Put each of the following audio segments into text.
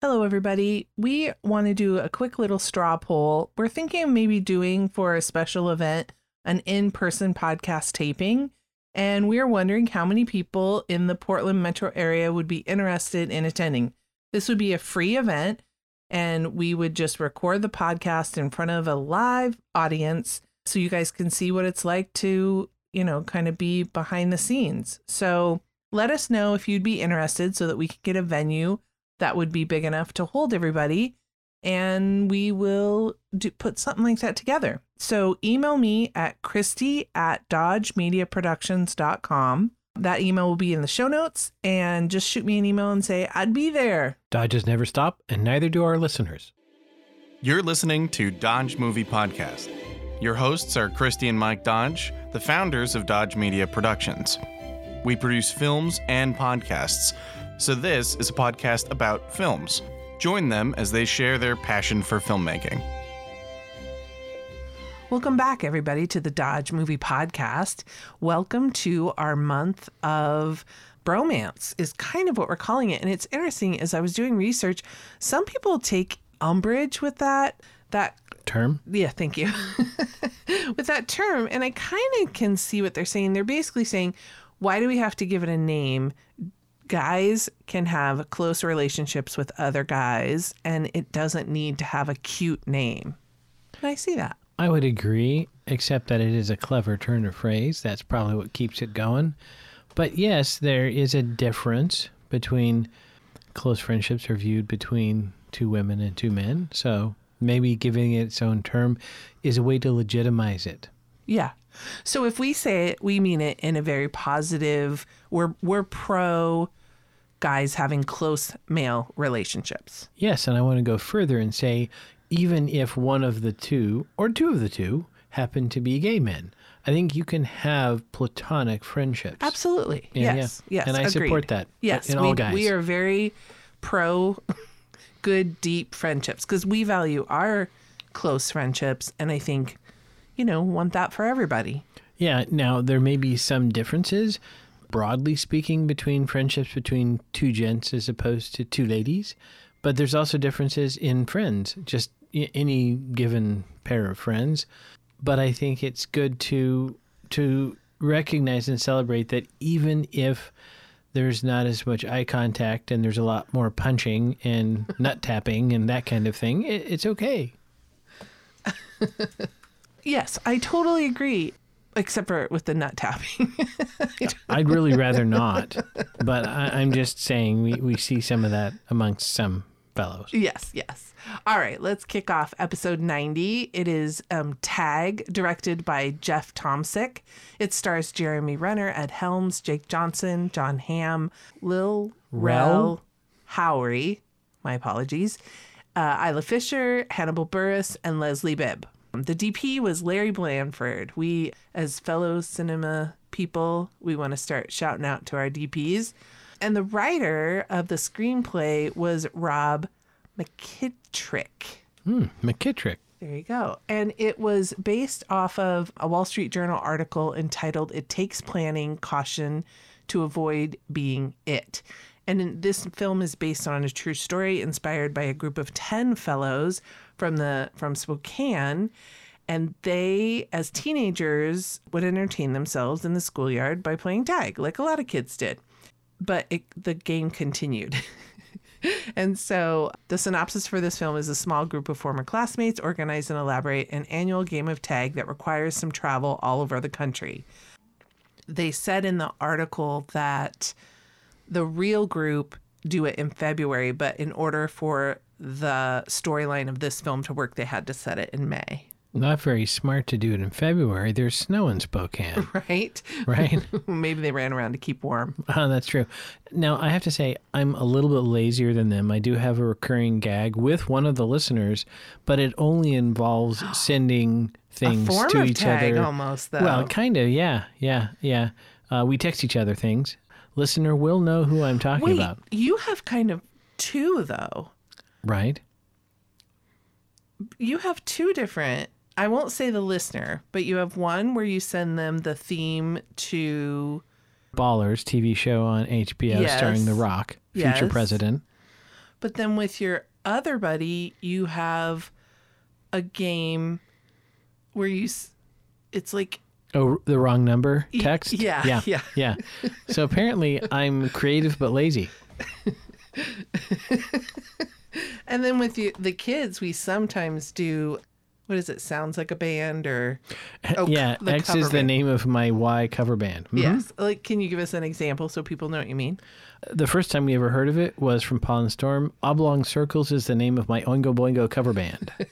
Hello, everybody. We want to do a quick little straw poll. We're thinking maybe doing for a special event an in person podcast taping. And we are wondering how many people in the Portland metro area would be interested in attending. This would be a free event, and we would just record the podcast in front of a live audience so you guys can see what it's like to, you know, kind of be behind the scenes. So let us know if you'd be interested so that we can get a venue that would be big enough to hold everybody and we will do, put something like that together. So email me at Christi at dodgemediaproductions.com. That email will be in the show notes and just shoot me an email and say, I'd be there. Dodges never stop, and neither do our listeners. You're listening to Dodge Movie Podcast. Your hosts are Christi and Mike Dodge, the founders of Dodge Media Productions. We produce films and podcasts, so this is a podcast about films. Join them as they share their passion for filmmaking. Welcome back, everybody, to the Dodge Movie Podcast. Welcome to our month of bromance, is kind of what we're calling it. And it's interesting as I was doing research, some people take umbrage with that. That Term? yeah, thank you. with that term. And I kind of can see what they're saying. They're basically saying, why do we have to give it a name? Guys can have close relationships with other guys, and it doesn't need to have a cute name. And I see that. I would agree, except that it is a clever turn of phrase. That's probably what keeps it going. But yes, there is a difference between close friendships are viewed between two women and two men. So maybe giving it its own term is a way to legitimize it. Yeah. So if we say it, we mean it in a very positive. We're we're pro guys having close male relationships. Yes, and I want to go further and say even if one of the two or two of the two happen to be gay men, I think you can have platonic friendships. Absolutely. Yeah, yes. yeah. Yes. And I agreed. support that Yes. in we, all guys. we are very pro good deep friendships because we value our close friendships, and I think you know want that for everybody. Yeah, now there may be some differences, broadly speaking, between friendships between two gents as opposed to two ladies, but there's also differences in friends, just any given pair of friends. But I think it's good to to recognize and celebrate that even if there's not as much eye contact and there's a lot more punching and nut tapping and that kind of thing, it, it's okay. Yes, I totally agree. Except for with the nut tapping. I'd really rather not, but I, I'm just saying we, we see some of that amongst some fellows. Yes, yes. All right, let's kick off episode 90. It is um, Tag, directed by Jeff Tomsic. It stars Jeremy Renner, Ed Helms, Jake Johnson, Jon Hamm, Lil Rel Rel? Howery, my apologies, uh, Isla Fisher, Hannibal Buress, and Leslie Bibb. The DP was Larry Blanford. We, as fellow cinema people, we want to start shouting out to our DPs. And the writer of the screenplay was Rob McKittrick. Hmm, McKittrick. There you go. And it was based off of a Wall Street Journal article entitled It Takes Planning Caution to Avoid Being It. And this film is based on a true story inspired by a group of 10 fellows from the from Spokane and they as teenagers would entertain themselves in the schoolyard by playing tag like a lot of kids did. But it, the game continued. And so, the synopsis for this film is a small group of former classmates organize and elaborate an annual game of tag that requires some travel all over the country. They said in the article that the real group do it in February, but in order for the storyline of this film to work, they had to set it in May. Not very smart to do it in February. There's snow in Spokane, Right? right? Maybe they ran around to keep warm. oh, that's true. Now, I have to say, I'm a little bit lazier than them. I do have a recurring gag with one of the listeners, but it only involves sending things to each other. almost, though. Well, kind of, yeah, yeah, yeah. Uh, we text each other things. Listener will know who I'm talking Wait, about, you have kind of two, though. Right? you have two different I won't say the listener, but you have one where you send them the theme to Ballers TV show on HBO Yes. starring The Rock, future Yes. president. But then with your other buddy, you have a game where you, it's like, Oh, the wrong number text? yeah, yeah. yeah. yeah. So apparently I'm creative but lazy. and then with you, the kids, we sometimes do, what is it? Sounds like a band or, oh, yeah, the X is the name of my Y cover band. Mhm. Yes. Like, can you give us an example so people know what you mean? The first time we ever heard of it was from Paul and Storm. Oblong Circles is the name of my Oingo Boingo cover band.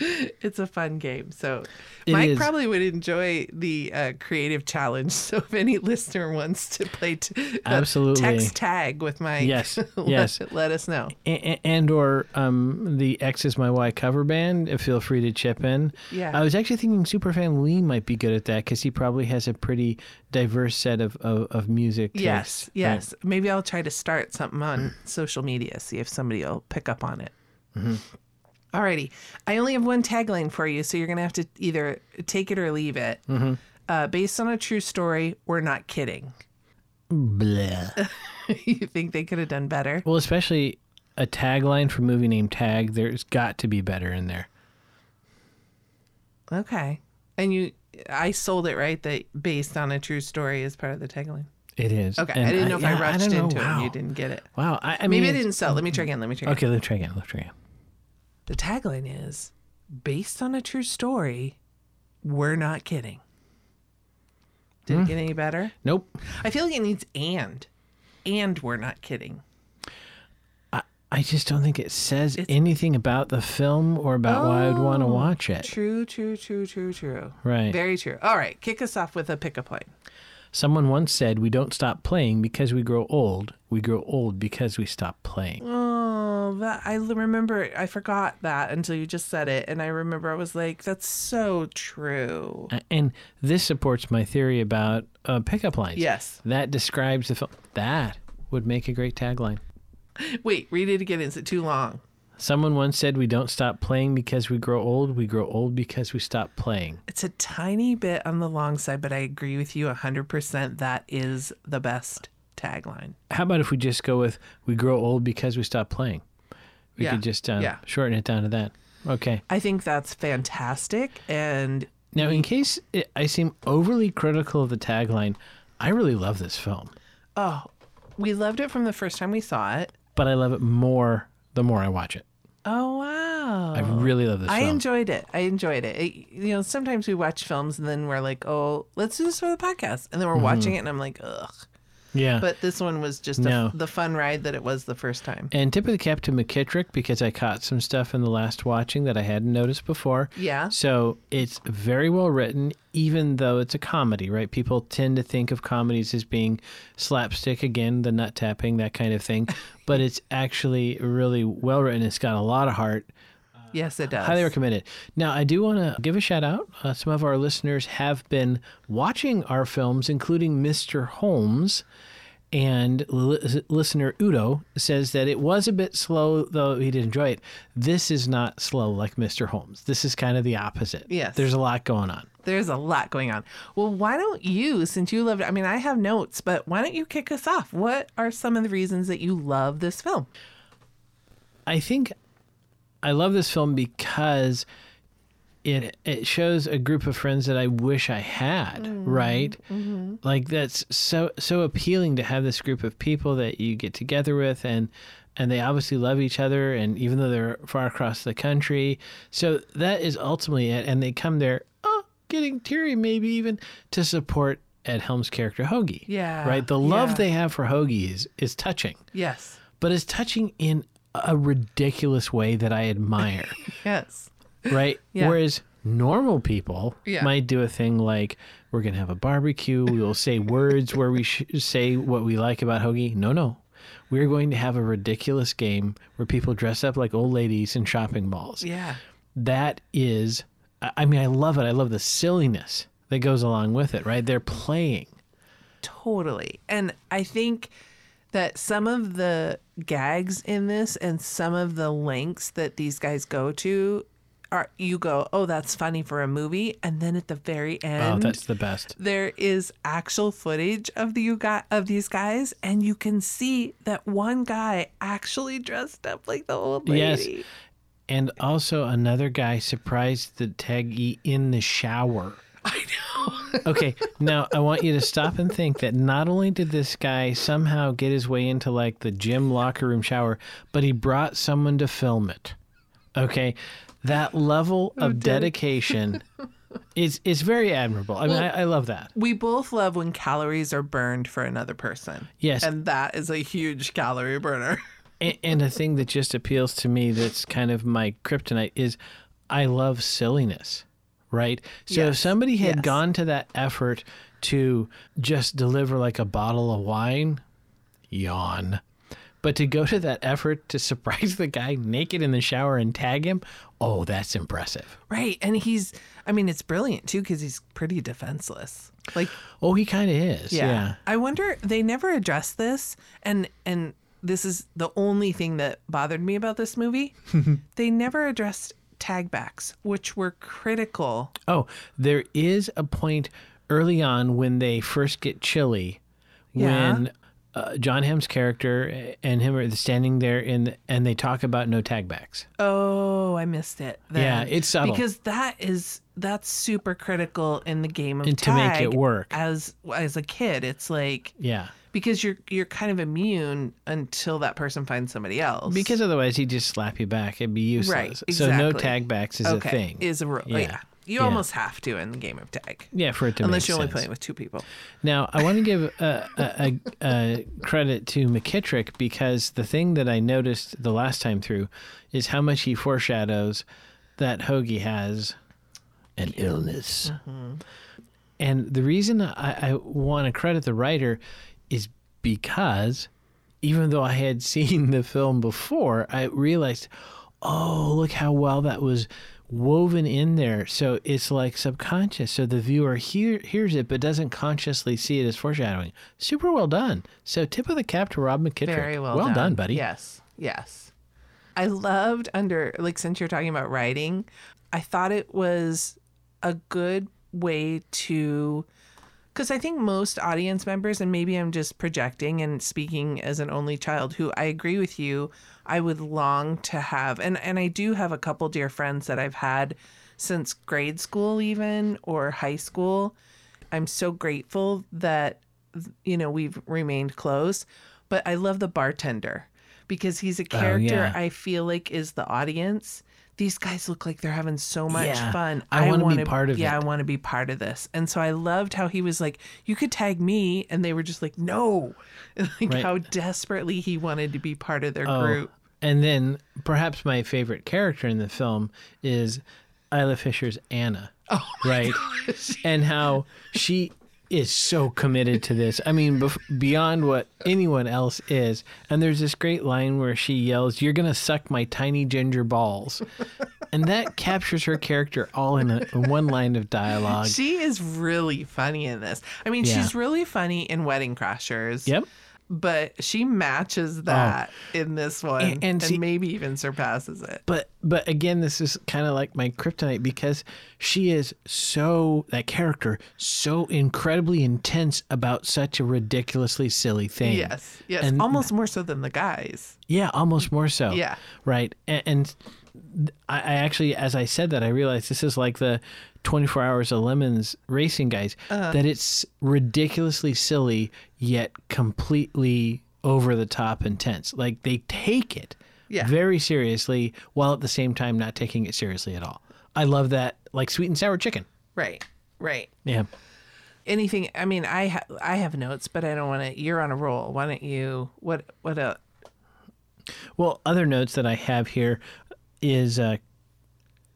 It's a fun game. So It Mike is. probably would enjoy the uh, creative challenge. So if any listener wants to play t- uh, Absolutely. text tag with Mike, Yes, let, yes. let us know. A- and or um, the X is my Y cover band. Feel free to chip in. Yeah. I was actually thinking Superfan Lee might be good at that because he probably has a pretty diverse set of, of, of music. Yes, tastes, right? yes. Maybe I'll try to start something on social media, see if somebody will pick up on it. Mm-hmm. Alrighty. I only have one tagline for you, so you're going to have to either take it or leave it. Mm-hmm. Uh, based on a true story, we're not kidding. Bleh. you think they could have done better? Well, especially a tagline for a movie named Tag. There's got to be better in there. Okay. And you, I sold it right that based on a true story is part of the tagline. It is. Okay. And I didn't know if I rushed know. into it and you didn't get it. Wow. I, I Maybe mean, I didn't sell. Let me try again. Let me try again. Okay, let's try again. Let's try again. The tagline is based on a true story. We're not kidding. Did Hmm. it get any better? Nope. I feel like it needs and. And we're not kidding. I just don't think it says anything about the film or about why I'd want to Oh, watch it. True, true, true, true, true. Right. Very true. All right. Kick us off with a pick a line. Someone once said, "We don't stop playing because we grow old. We grow old because we stop playing." Oh, that I remember. I forgot that until you just said it, and I remember I was like, "That's so true." And this supports my theory about uh, pickup lines. Yes. That describes the film. That would make a great tagline. Wait, read it again. Is it too long? Someone once said, "We don't stop playing because we grow old. We grow old because we stop playing." It's a tiny bit on the long side, but I agree with you 100%. That is the best tagline. How about if we just go with, "We grow old because we stop playing"? We Yeah. could just uh, Yeah. shorten it down to that. Okay. I think that's fantastic. And Now, in case it, I seem overly critical of the tagline, I really love this film, oh, we loved it from the first time we saw it. but I love it more the more I watch it. Oh, wow. I really love this I film. enjoyed it. I enjoyed it. It- You know, sometimes we watch films and then we're like, oh, let's do this for the podcast. And then Mm-hmm. we're watching it and I'm like, ugh. Yeah. But this one was just No. a, the fun ride that it was the first time. and tip of the cap to McKittrick because I caught some stuff in the last watching that I hadn't noticed before. Yeah. So it's very well written, even though it's a comedy, right? People tend to think of comedies as being slapstick, again, the nut tapping, that kind of thing. but it's actually really well written. It's got a lot of heart. Yes, it does. Highly recommend it. Now, I do want to give a shout out. Uh, some of our listeners have been watching our films, including Mr. Holmes. And li- listener Udo says that it was a bit slow, though he did enjoy it. This is not slow like Mr. Holmes. This is kind of the opposite. Yes. There's a lot going on. There's a lot going on. Well, why don't you, since you loved I mean, I have notes, but why don't you kick us off? What are some of the reasons that you love this film? I think I love this film because it it shows a group of friends that I wish I had, mm-hmm. right? Mm-hmm. Like that's so so appealing to have this group of people that you get together with and and they obviously love each other and even though they're far across the country. So that is ultimately it and they come there oh getting teary maybe even to support Ed Helms' character Hoagie. Yeah, Right? The love yeah. they have for Hoagie is, is touching Yes. but it's touching in a ridiculous way that I admire, Yes. right? Yeah. Whereas normal people Yeah. might do a thing like we're going to have a barbecue, we will say words where we sh- say what we like about hoagie. No, no. We're going to have a ridiculous game where people dress up like old ladies in shopping malls. Yeah. That is I I mean I love it. I love the silliness that goes along with it, right? They're playing. Totally. And I think that some of the gags in this and some of the lengths that these guys go to, are you go, oh, that's funny for a movie, and then at the very end, Oh, that's the best. there is actual footage of the you got of these guys, and you can see that one guy actually dressed up like the old lady. Yes. And also another guy surprised the Taggy in the shower. I know. Okay, now I want you to stop and think that not only did this guy somehow get his way into like the gym locker room shower, but he brought someone to film it. Okay, that level oh, of dedication is is very admirable. I mean, I, I love that. we both love when calories are burned for another person. Yes. and that is a huge calorie burner. And, and a thing that just appeals to me that's kind of my kryptonite is I love silliness, right? So if somebody had yes. gone to that effort to just deliver like a bottle of wine, yawn. But to go to that effort to surprise the guy naked in the shower and tag him, oh, that's impressive. Right. And he's, I mean, it's brilliant too because he's pretty defenseless. Like, Oh, he kind of is. yeah. Yeah. I wonder, they never addressed this. And, and, this is the only thing that bothered me about this movie. they never addressed tagbacks, which were critical. Oh, there is a point early on when they first get Chili, Yeah. when uh, Jon Hamm's character and him are standing there in, and they talk about no tagbacks. Oh, I missed it. then. Yeah, it's subtle. because that is that's super critical in the game of And to make it work. as as a kid. It's like Yeah, because you're you're kind of immune until that person finds somebody else. because otherwise he'd just slap you back. It'd be useless. Right, Exactly. So no exactly. tagbacks is okay, a thing. is a rule. Yeah. Yeah. You Yeah. almost have to in the game of tag. yeah, for it to Unless you're only playing with two people. Now, I want to give a, a, a, credit to McKittrick because the thing that I noticed the last time through is how much he foreshadows that Hoagie has an illness. Mm-hmm. And the reason I, I want to credit the writer because even though I had seen the film before, I realized, oh, look how well that was woven in there. So it's like subconscious. So the viewer hear, hears it but doesn't consciously see it as foreshadowing. Super well done. So tip of the cap to Rob McKittrick. Very well, well done. buddy. Yes, yes. I loved under like since you're talking about writing, I thought it was a good way to because I think most audience members, and maybe I'm just projecting and speaking as an only child, who I agree with you, I would long to have, and and I do have a couple dear friends that I've had since grade school, even or high school. I'm so grateful that you know we've remained close, but I love the bartender because he's a oh, character yeah. I feel like is the audience. These guys look like they're having so much Yeah. fun. I wanna be part of yeah, it. I want to be part of this. And so I loved how he was like, "You could tag me," and they were just like, "No," like Right. how desperately he wanted to be part of their Oh, group. And then perhaps my favorite character in the film is Isla Fisher's Anna. Oh, right? And how she is so committed to this. I mean, bef- beyond what anyone else is. And there's this great line where she yells, "You're gonna suck my tiny ginger balls," and that captures her character all in, a, in one line of dialogue. She is really funny in this. I mean, Yeah. she's really funny in Wedding Crashers. Yep. But she matches oh. that in this one, And- and, and maybe even surpasses it. But but again, this is kind of like my kryptonite because she is so that character so incredibly intense about such a ridiculously silly thing. Yes, yes, And- almost more so than the guys. Yeah, almost more so. Yeah. Right. And, and I, I actually, as I said that, I realized this is like the 24 Hours of Lemons racing guys, Uh-huh. that it's ridiculously silly, yet completely over the top intense. Like they take it Yeah. very seriously while at the same time not taking it seriously at all. I love that, like sweet and sour chicken. Right, right. Yeah. Anything? I mean, I ha- I have notes, but I don't want to. You're on a roll. Why don't you? What what a Well, other notes that I have here is uh,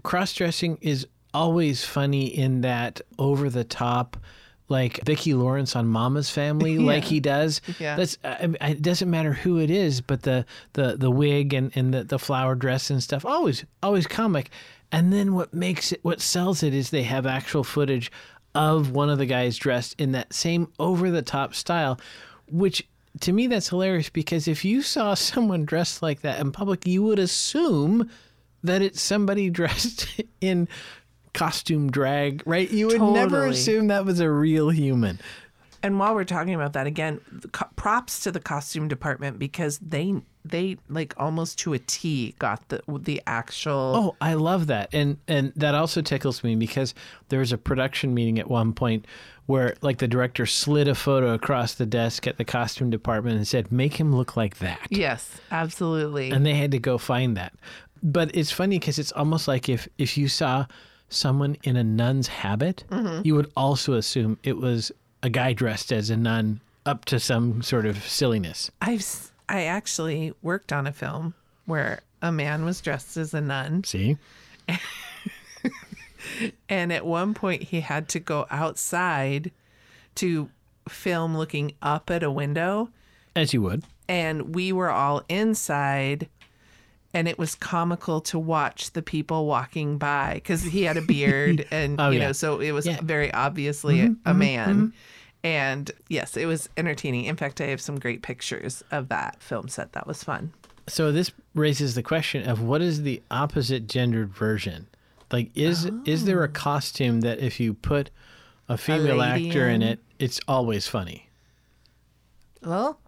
cross dressing is always funny in that over the top, like Vicki Lawrence on Mama's Family, like he does. Yeah. That's I mean, it doesn't matter who it is, but the the the wig and and the the flower dress and stuff always always comic. And then what makes it what sells it is they have actual footage of one of the guys dressed in that same over the top style, which to me that's hilarious because if you saw someone dressed like that in public, you would assume that it's somebody dressed in costume drag, right? You would never assume that was a real human. And while we're talking about that again, the co- props to the costume department because they they like almost to a T got the the actual Oh, I love that. And and that also tickles me because there was a production meeting at one point where like the director slid a photo across the desk at the costume department and said, "Make him look like that." Yes, absolutely. and they had to go find that. But it's funny because it's almost like if if you saw someone in a nun's habit, mm-hmm. you would also assume it was a guy dressed as a nun up to some sort of silliness. I've I actually worked on a film where a man was dressed as a nun See? and at one point he had to go outside to film looking up at a window As you would. and we were all inside and it was comical to watch the people walking by because he had a beard and Oh, you yeah. know so it was Yeah. Mm-hmm, very obviously a, a man and yes it was entertaining in fact i have some great pictures of that film set that was fun So this raises the question of what is the opposite gendered version? Like is is there a costume that if you put a female lady actor in? it, it's always funny? well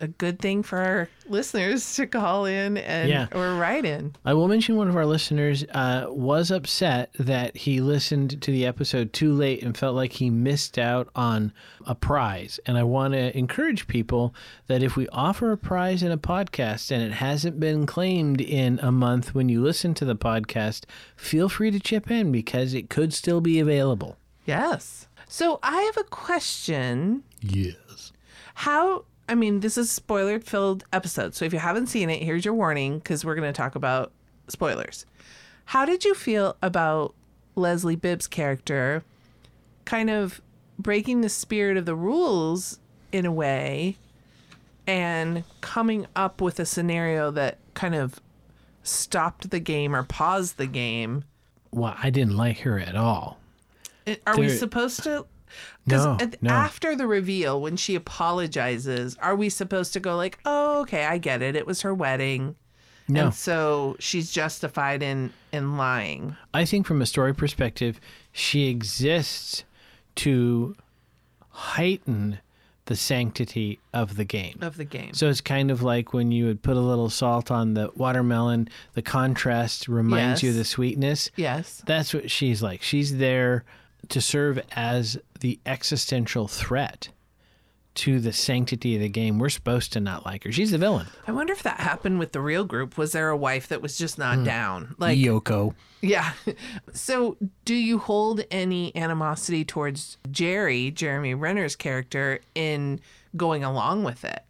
a good thing for our listeners to call in and Yeah. or write in I will mention one of our listeners uh, was upset that he listened to the episode too late and felt like he missed out on a prize. And I want to encourage people that if we offer a prize in a podcast and it hasn't been claimed in a month when you listen to the podcast, feel free to chip in because it could still be available. yes so i have a question Yes. how i mean this is spoiler filled episode so if you haven't seen it here's your warning because we're going to talk about spoilers how did you feel about leslie bibb's character kind of breaking the spirit of the rules in a way and coming up with a scenario that kind of stopped the game or paused the game Well, I didn't like her at all. It- Are we supposed to? Because No, no. after the reveal, when she apologizes, are we supposed to go like, "Oh, okay, I get it. It was her wedding, No. and so she's justified in in lying." I think from a story perspective, she exists to heighten the sanctity of the game. Of the game, So it's kind of like when you would put a little salt on the watermelon, the contrast reminds you of the sweetness. yes, That's what she's like. She's there to serve as the existential threat to the sanctity of the game. We're supposed to not like her. She's the villain. I wonder if that happened with the real group. Was there a wife that was just not hmm. down? Like, Yoko. yeah. So, do you hold any animosity towards Jerry, Jeremy Renner's character, in going along with it?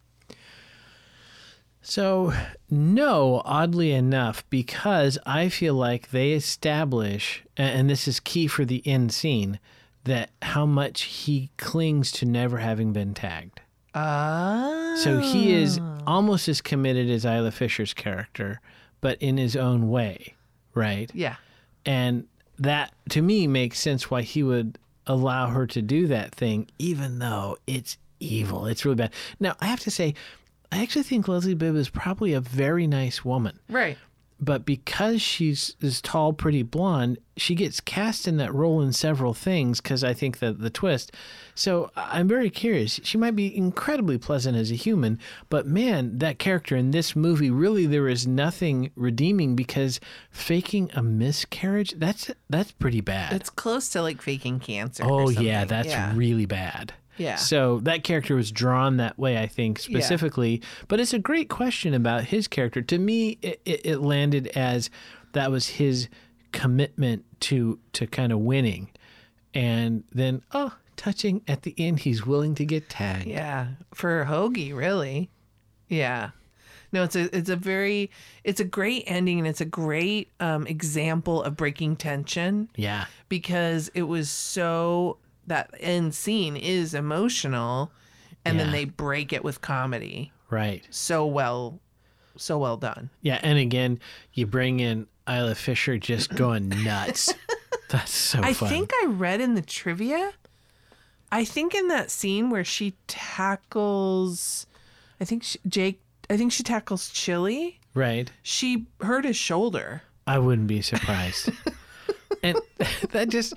So, no, oddly enough, because I feel like they establish, and this is key for the end scene, that how much he clings to never having been tagged. Ah, So he is almost as committed as Isla Fisher's character, but in his own way, right? yeah. And that to me makes sense why he would allow her to do that thing, even though it's evil. It's really bad. Now, I have to say, I actually think Leslie Bibb is probably a very nice woman. Right. But because she's is tall, pretty blonde, she gets cast in that role in several things because I think that the twist. So I'm very curious. She might be incredibly pleasant as a human, but man, that character in this movie really there is nothing redeeming because faking a miscarriage that's that's pretty bad. It's close to like faking cancer. oh yeah, that's yeah. really bad. Yeah. So that character was drawn that way, I think, specifically. But it's a great question about his character. To me, it, it, it landed as that was his commitment to to kind of winning, and then oh, touching at the end, he's willing to get tagged. Yeah, for Hoagie, really. Yeah. No, it's a it's a very it's a great ending and it's a great um, example of breaking tension Yeah. because it was so that end scene is emotional, and then they break it with comedy. Right. So well, so well done. Yeah, and again, you bring in Isla Fisher just going nuts. That's so I fun. think I read in the trivia. I think in that scene where she tackles, I think she, Jake. I think she tackles Chili. right. She hurt his shoulder. I wouldn't be surprised. and that just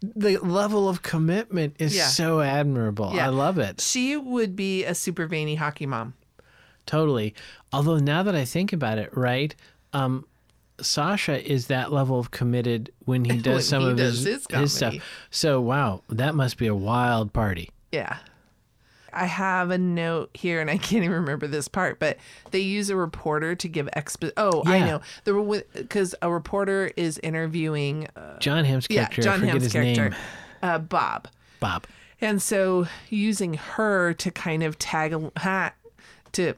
the level of commitment is Yeah. so admirable. Yeah. I love it. She would be a super veiny hockey mom. Totally. Although now that I think about it, right? Um Sasha is that level of committed when he does When some he of does his, his his stuff. So wow, that must be a wild party. Yeah. I have a note here, and I can't even remember this part, but they use a reporter to give expo. Oh, I know the because a reporter is interviewing. Uh, Jon Hamm's yeah, Jon Hamm's his character, name. uh, Bob. Bob. And so using her to kind of tag to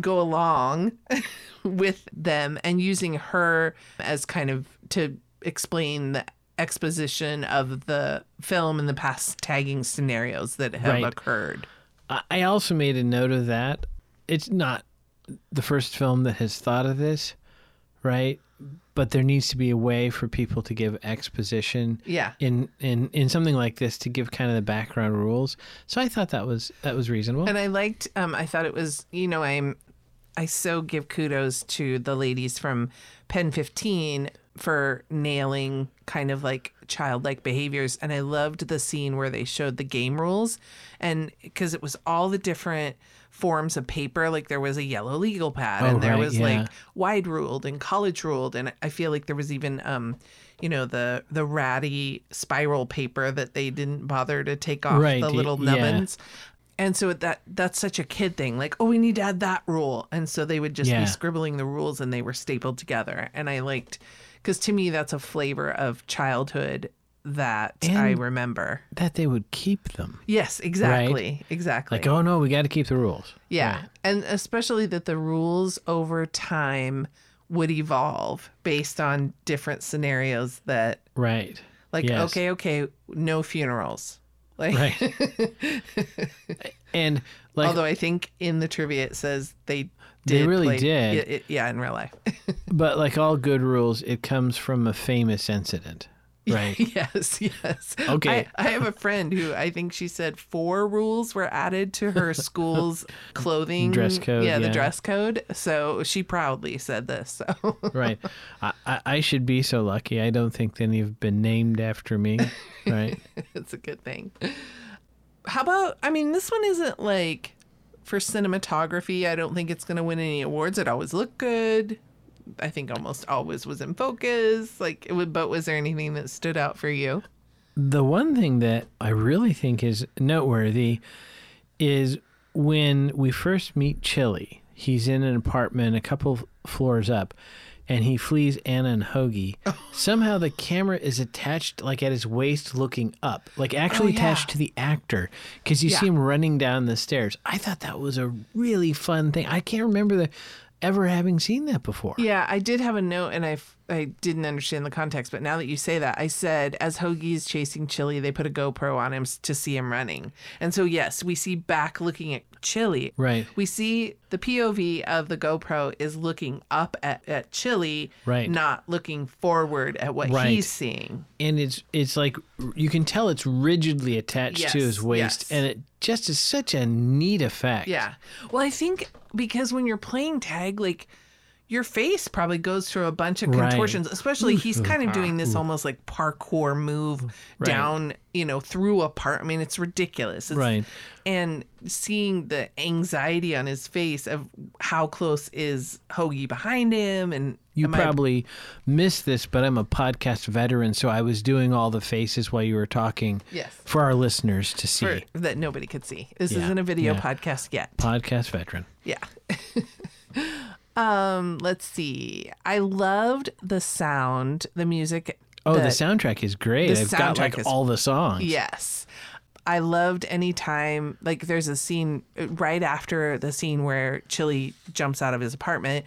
go along with them and using her as kind of to explain the exposition of the film and the past tagging scenarios that have Right. occurred. I also made a note of that. It's not the first film that has thought of this, right? But there needs to be a way for people to give exposition Yeah. in in in something like this to give kind of the background rules. So I thought that was that was reasonable. And I liked um I thought it was you know I'm I so give kudos to the ladies from PEN15 for nailing kind of like childlike behaviors and I loved the scene where they showed the game rules and cuz it was all the different forms of paper like there was a yellow legal pad Oh, and there right, was yeah. like wide ruled and college ruled and I feel like there was even um you know the the ratty spiral paper that they didn't bother to take off Right, the little yeah. nubbins and so that that's such a kid thing. Like, oh, we need to add that rule. And so they would just Yeah. be scribbling the rules and they were stapled together. And I liked because to me that's a flavor of childhood that I remember. that they would keep them. Yes, exactly. Exactly. Like, oh no, we got to keep the rules. yeah. And especially that the rules over time would evolve based on different scenarios that Right. like Yes. okay, okay, no funerals. Like Right. and like although I think in the trivia it says they They did really play- did. Yeah, it- yeah, in real life. but like all good rules, it comes from a famous incident. Right. yes, yes. Okay. I, I have a friend who I think she said four rules were added to her school's clothing Dress code, Yeah, the dress code. So she proudly said this. So right. I, I, I should be so lucky. I don't think any have been named after me. Right. it's a good thing. How about? I mean, this one isn't like for cinematography. I don't think it's going to win any awards. It always looked good. I think almost always was in focus. Like, it would, but was there anything that stood out for you? The one thing that I really think is noteworthy is when we first meet Chili. He's in an apartment a couple floors up and he flees Anna and Hoagie. Oh. Somehow the camera is attached like at his waist looking up, like actually Oh, yeah. attached to the actor because you see him running down the stairs. I thought that was a really fun thing. I can't remember the ever having seen that before. Yeah, I did have a note and I, f- I didn't understand the context, but now that you say that, I said as Hoagie is chasing Chili, they put a GoPro on him to see him running. And so, yes, we see back looking at Chili. Right. We see the POV of the GoPro is looking up at, at Chili, Right. not looking forward at what Right. he's seeing. and it's it's like you can tell it's rigidly attached Yes, to his waist yes. and it just is such a neat effect Yeah. Well, I think because when you're playing tag, like your face probably goes through a bunch of Right. contortions, especially he's kind of doing this almost like parkour move down, you know, through a part. I mean, it's ridiculous. It's, Right. And seeing the anxiety on his face of how close is Hoagie behind him and you am I- probably missed this but i'm a podcast veteran so i was doing all the faces while you were talking Yes. for our listeners to see for, that nobody could see. This Yeah, isn't a video yeah. podcast yet. podcast veteran Yeah. um, let's see. I loved the sound, the music. oh the, that- soundtrack is great the i've got like is- all the songs Yes. I loved any time like there's a scene right after the scene where Chili jumps out of his apartment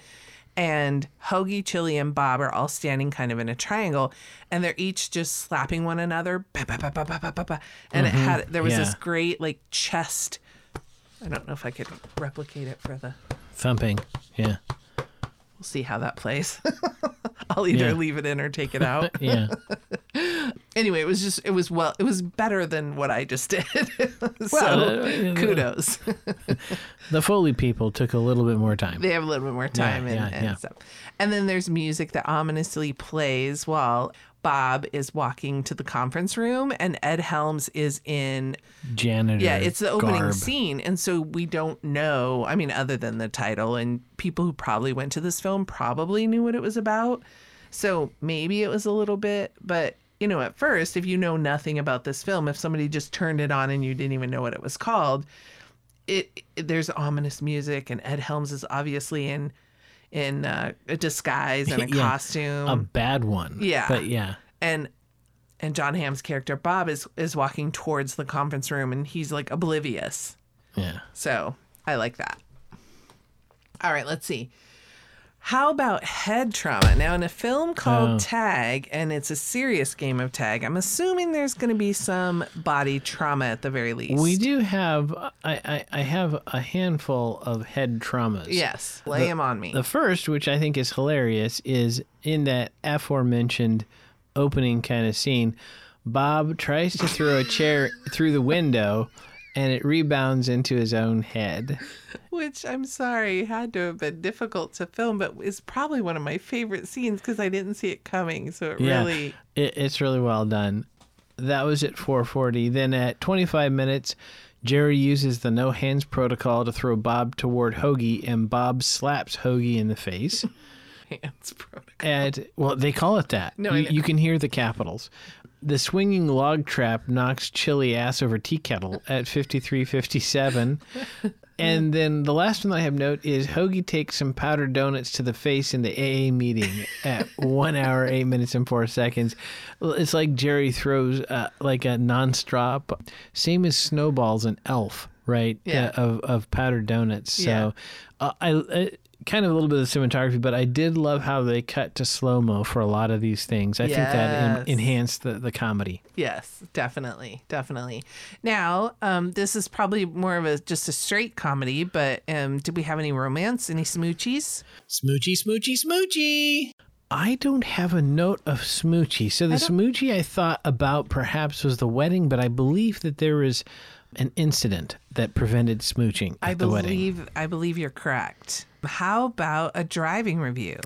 and Hoagie, Chili, and Bob are all standing kind of in a triangle and they're each just slapping one another. Ba, ba, ba, ba, ba, ba, ba, ba. And it had there was this Mm-hmm. Great like chest I don't know if I could replicate it for the thumping yeah We'll see how that plays. I'll either Yeah. leave it in or take it out. yeah anyway, it was just it was well, it was better than what I just did. so Well, uh, kudos. The Foley people took a little bit more time. they have a little bit more time yeah, and, and yeah. stuff. And then there's music that ominously plays while Bob is walking to the conference room and Ed Helms is in Janitor. Yeah, it's the opening garb. scene. And so we don't know, I mean, other than the title, and people who probably went to this film probably knew what it was about. So maybe it was a little bit, but you know, at first, if you know nothing about this film, if somebody just turned it on and you didn't even know what it was called, it, it- there's ominous music, and Ed Helms is obviously in in uh, a disguise and a Yeah, costume A bad one. Yeah. But yeah. and and Jon Hamm's character Bob is is walking towards the conference room and he's like oblivious. Yeah. So I like that. All right, let's see. How about head trauma? Now, in a film called Oh. Tag, and it's a serious game of tag, I'm assuming there's going to be some body trauma at the very least. We do have I, I, I have a handful of head traumas. Yes, lay them on me. The first, which I think is hilarious, is in that aforementioned opening kind of scene. Bob tries to throw a chair through the window and it rebounds into his own head. Which I'm sorry had to have been difficult to film, but is probably one of my favorite scenes because I didn't see it coming. So it Yeah. really. It, it's really well done. That was at 440. Then at 25 minutes, Jerry uses the no hands protocol to throw Bob toward Hoagie, and Bob slaps Hoagie in the face. Hands protocol. And well, they call it that. No, you, you can hear the capitals. The swinging log trap knocks Chili ass over tea kettle at 53.57. and then the last one that I have note is Hoagie takes some powdered donuts to the face in the AA meeting at one hour, eight minutes, and four seconds. It's like Jerry throws uh, like a nonstop, same as snowballs and Elf, right? Yeah. Uh, of, of powdered donuts. So Yeah. uh, I. Kind of a little bit of cinematography, but I did love how they cut to slow mo for a lot of these things. I think that en- enhanced the, the comedy. Yes, definitely, definitely. Now, um, this is probably more of a just a straight comedy, but um, did we have any romance, any smoochies? Smoochy, smoochy, smoochy. I don't have a note of smoochy. So the smoochy I thought about perhaps was the wedding, but I believe that there was an incident that prevented smooching at I the wedding. believe I believe you're correct. How about a driving review?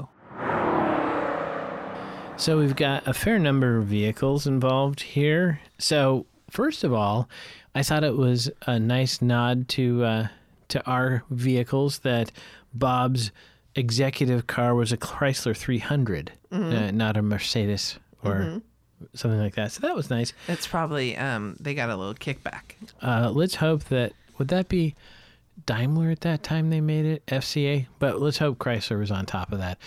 So we've got a fair number of vehicles involved here. So first of all, I thought it was a nice nod to uh, to our vehicles that Bob's executive car was a Chrysler 300, uh, not a Mercedes or something like that. So that was nice. It's probably um, they got a little kickback. Uh, let's hope that would that be Daimler at that time they made it FCA, but let's hope Chrysler was on top of that.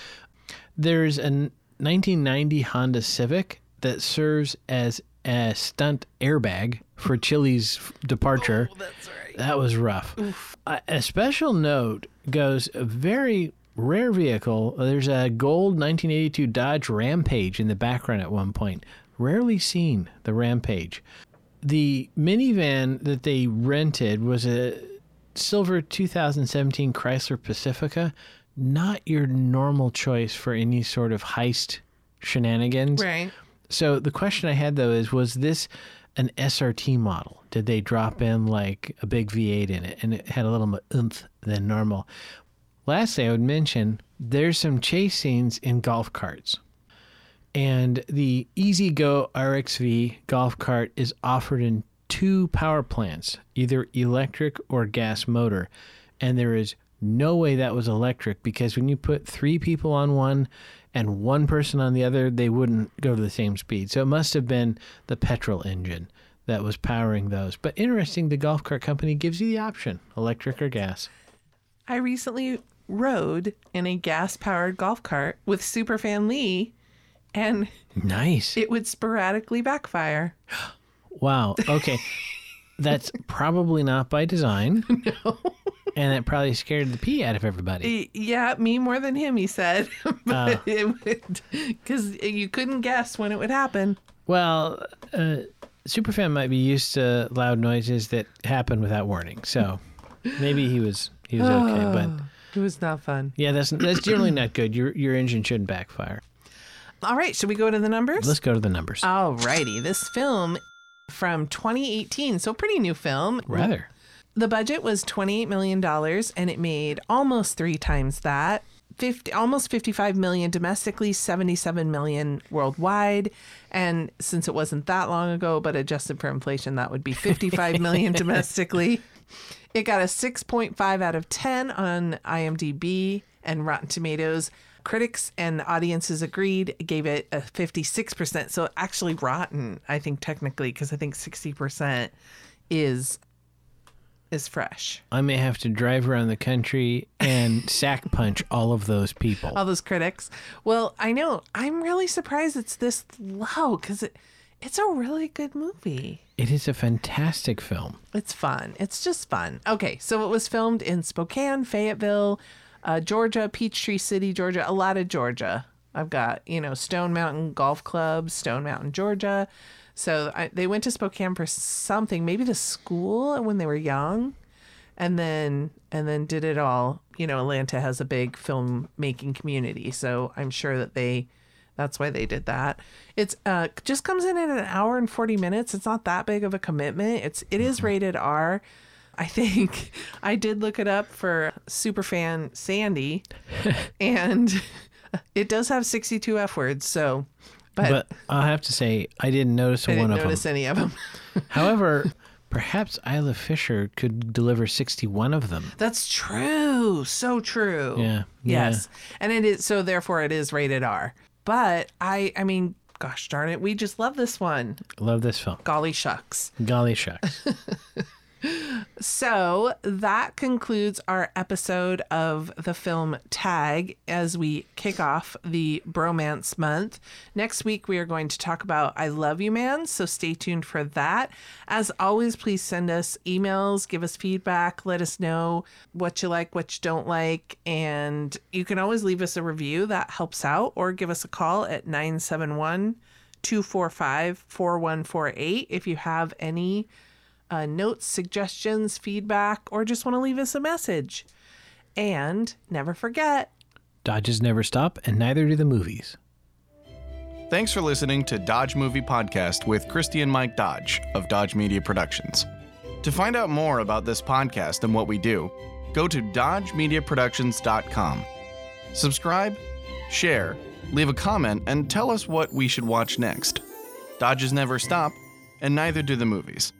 There's a 1990 Honda Civic that serves as a stunt airbag for Chili's departure. Oh, that's right. That was rough. A, a special note goes a very rare vehicle. There's a gold 1982 Dodge Rampage in the background at one point. Rarely seen, the Rampage. The minivan that they rented was a silver 2017 Chrysler Pacifica. Not your normal choice for any sort of heist shenanigans. Right. So the question I had though is, was this an SRT model? Did they drop in like a big V8 in it, and it had a little more oomph than normal? Lastly, I would mention there's some chase scenes in golf carts, and the E-Z-GO RXV golf cart is offered in two power plants, either electric or gas motor, and there is no way that was electric because when you put three people on one and one person on the other, they wouldn't go to the same speed. So it must have been the petrol engine that was powering those. But interesting, the golf cart company gives you the option electric or gas. I recently rode in a gas powered golf cart with Superfan Lee, and Nice. it would sporadically backfire. Wow. Okay. That's probably not by design. No. And it probably scared the pee out of everybody. Yeah, me more than him, he said. but it would, because you couldn't guess when it would happen. Well, uh, Superfan might be used to loud noises that happen without warning. So maybe he was he was okay. But It was not fun. yeah, that's that's generally not good. Your your engine shouldn't backfire. All right, should we go to the numbers? Let's go to the numbers. All righty. this film from 2018, so pretty new film. Rather. The budget was $28 million and it made almost three times that. 50, almost 55 million domestically, 77 million worldwide. And since it wasn't that long ago, but adjusted for inflation, that would be 55 million domestically. It got a 6.5 out of 10 on IMDb and Rotten Tomatoes. Critics and audiences agreed, gave it a 56%. So actually rotten, I think technically, because I think 60% is is fresh. I may have to drive around the country and sack punch all of those people. All those critics. Well, I know. I'm really surprised it's this low because it, it's a really good movie. It is a fantastic film. It's fun. It's just fun. Okay, so it was filmed in Spokane, Fayetteville, uh, Georgia, Peachtree City, Georgia, a lot of Georgia. I've got, you know, Stone Mountain Golf Club, Stone Mountain, Georgia. So I, they went to Spokane for something, maybe the school when they were young, and then and then did it all. You know, Atlanta has a big filmmaking community, so I'm sure that they that's why they did that. It's uh just comes in at an hour and 40 minutes. It's not that big of a commitment. It's it is rated R. I think I did look it up for superfan Sandy, and it does have 62 F words. So, but, But I'll have to say, I didn't notice I one didn't of notice them. any of them. However, perhaps Isla Fisher could deliver 61 of them. That's true. So true. Yeah, Yes. And it is so therefore it is rated R. But I I mean, gosh darn it, we just love this one. Love this film. Golly shucks. Golly shucks. So that concludes our episode of the film Tag as we kick off the bromance month. Next week, we are going to talk about I Love You Man, so stay tuned for that. As always, please send us emails, give us feedback, let us know what you like, what you don't like, and you can always leave us a review that helps out or give us a call at 971 245 4148 if you have any uh, notes, suggestions, feedback, or just want to leave us a message. And never forget, Dodges never stop, and neither do the movies. Thanks for listening to Dodge Movie Podcast with Christi and Mike Dodge of Dodge Media Productions. To find out more about this podcast and what we do, go to dodgemediaproductions.com. Subscribe, share, leave a comment, and tell us what we should watch next. Dodges never stop, and neither do the movies.